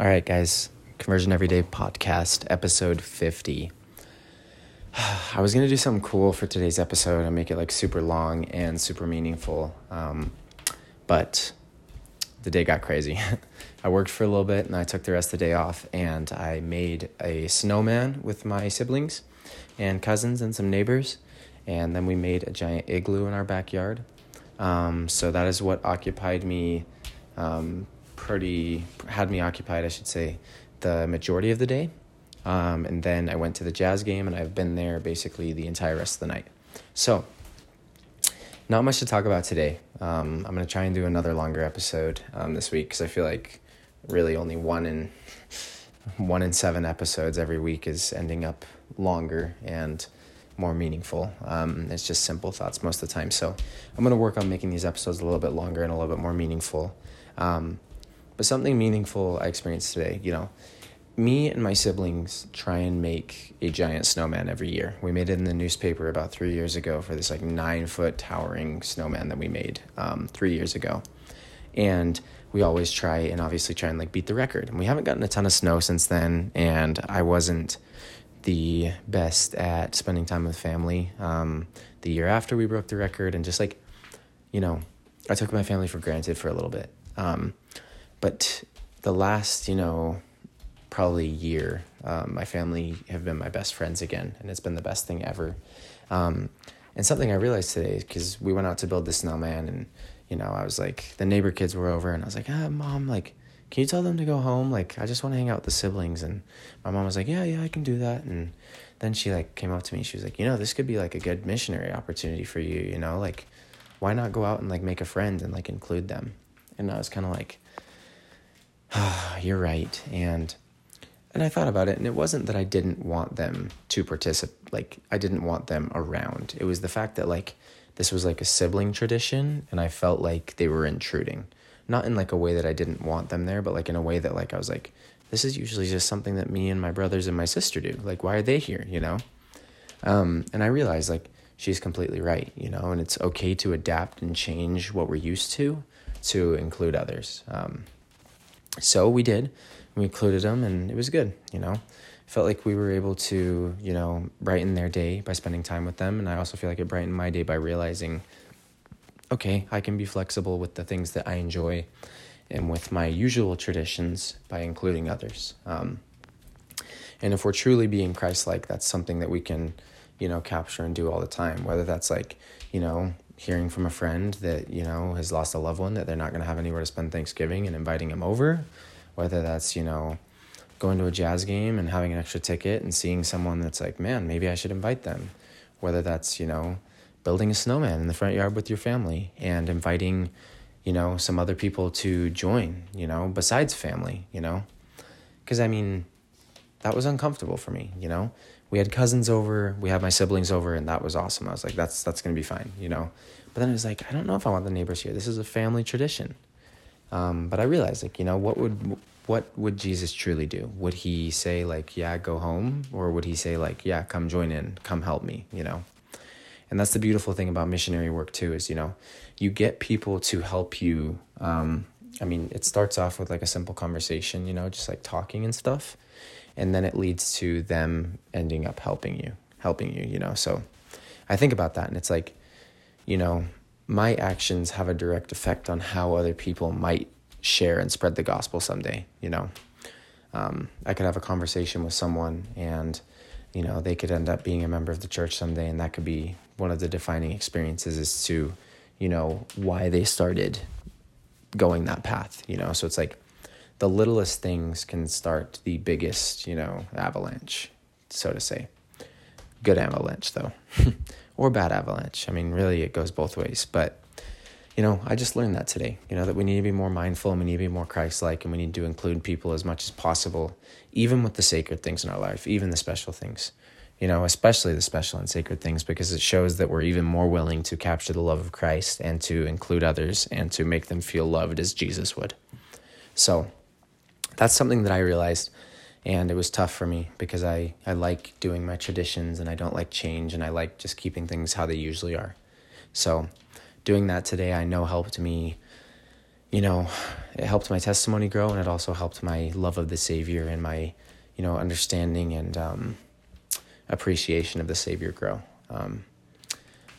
All right, guys. Conversion Everyday Podcast, episode 50. I was going to do something cool for today's episode and make it like super long and super meaningful. Um, but the day got crazy. I worked for a little bit and I took the rest of the day off and I made a snowman with my siblings and cousins and some neighbors. And then we made a giant igloo in our backyard. Um, so that is what occupied me um, pretty, had me occupied, I should say, the majority of the day. Um, and then I went to the jazz game and I've been there basically the entire rest of the night. So, not much to talk about today. Um, I'm to try and do another longer episode um, this week because I feel like really only one in one in seven episodes every week is ending up longer and more meaningful. Um, it's just simple thoughts most of the time. So I'm to work on making these episodes a little bit longer and a little bit more meaningful. Um, but something meaningful I experienced today, you know, me and my siblings try and make a giant snowman every year. We made it in the newspaper about three years ago for this like nine foot towering snowman that we made um, three years ago. And we always try and obviously try and like beat the record. And we haven't gotten a ton of snow since then. And I wasn't the best at spending time with family um, the year after we broke the record. And just like, you know, I took my family for granted for a little bit. Um, but the last, you know, probably year, um, my family have been my best friends again, and it's been the best thing ever. Um, and something I realized today, because we went out to build the snowman, and you know, I was like, the neighbor kids were over, and I was like, ah, mom, like, can you tell them to go home? Like, I just want to hang out with the siblings. And my mom was like, yeah, yeah, I can do that. And then she like came up to me. She was like, you know, this could be like a good missionary opportunity for you. You know, like, why not go out and like make a friend and like include them? And I was kind of like, you're right. And and I thought about it, and it wasn't that I didn't want them to participate. Like I didn't want them around. It was the fact that like this was like a sibling tradition, and I felt like they were intruding. Not in like a way that I didn't want them there, but like in a way that like I was like, this is usually just something that me and my brothers and my sister do. Like, why are they here? You know. Um, and I realized like she's completely right. You know, and it's okay to adapt and change what we're used to to include others. Um, so we did. We included them and it was good you know? Felt like we were able to you know brighten their day by spending time with them and i also feel like it brightened my day by realizing okay i can be flexible with the things that i enjoy and with my usual traditions by including others. Um, and if we're truly being christ-like that's something that we can you know capture and do all the time whether that's like you know hearing from a friend that you know has lost a loved one that they're not going to have anywhere to spend thanksgiving and inviting them over whether that's, you know, going to a jazz game and having an extra ticket and seeing someone that's like, man, maybe I should invite them. Whether that's, you know, building a snowman in the front yard with your family and inviting, you know, some other people to join, you know, besides family, you know. Because, I mean, that was uncomfortable for me, you know. We had cousins over, we had my siblings over, and that was awesome. I was like, that's that's gonna be fine, you know. But then it was like, I don't know if I want the neighbors here. This is a family tradition. Um, but I realized, like, you know, what would what would Jesus truly do? Would he say like, "Yeah, go home," or would he say like, "Yeah, come join in, come help me," you know? And that's the beautiful thing about missionary work too is, you know, you get people to help you um, I mean, it starts off with like a simple conversation, you know, just like talking and stuff, and then it leads to them ending up helping you, helping you, you know. So I think about that and it's like, you know, my actions have a direct effect on how other people might share and spread the gospel someday, you know. Um, I could have a conversation with someone and, you know, they could end up being a member of the church someday, and that could be one of the defining experiences as to, you know, why they started going that path, you know. So it's like the littlest things can start the biggest, you know, avalanche, so to say. Good avalanche, though. or bad avalanche. I mean, really, it goes both ways. But, you know, I just learned that today, you know, that we need to be more mindful and we need to be more Christ like and we need to include people as much as possible, even with the sacred things in our life, even the special things, you know, especially the special and sacred things, because it shows that we're even more willing to capture the love of Christ and to include others and to make them feel loved as Jesus would. So that's something that I realized and it was tough for me because I, I like doing my traditions and I don't like change and I like just keeping things how they usually are. So doing that today I know helped me, you know, it helped my testimony grow and it also helped my love of the Savior and my, you know, understanding and um, appreciation of the Savior grow. Um,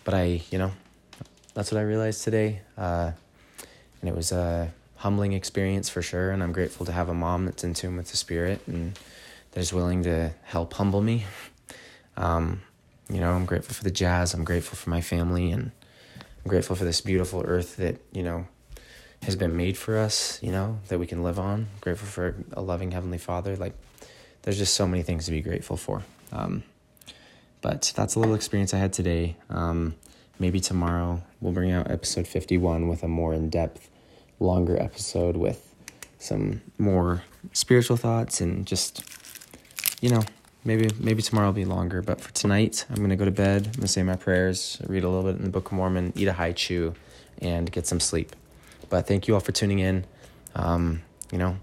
but I, you know, that's what I realized today. Uh, and it was a humbling experience for sure. And I'm grateful to have a mom that's in tune with the Spirit and that is willing to help humble me. Um, you know, I'm grateful for the jazz. I'm grateful for my family and I'm grateful for this beautiful earth that, you know, has been made for us, you know, that we can live on. I'm grateful for a loving Heavenly Father. Like, there's just so many things to be grateful for. Um, but that's a little experience I had today. Um, maybe tomorrow we'll bring out episode 51 with a more in depth, longer episode with some more spiritual thoughts and just, you know, maybe maybe tomorrow will be longer. But for tonight, I'm gonna go to bed. I'm gonna say my prayers, read a little bit in the Book of Mormon, eat a Hi-Chew, and get some sleep. But thank you all for tuning in. Um, you know,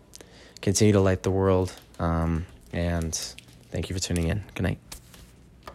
continue to light the world. Um, and thank you for tuning in. Good night.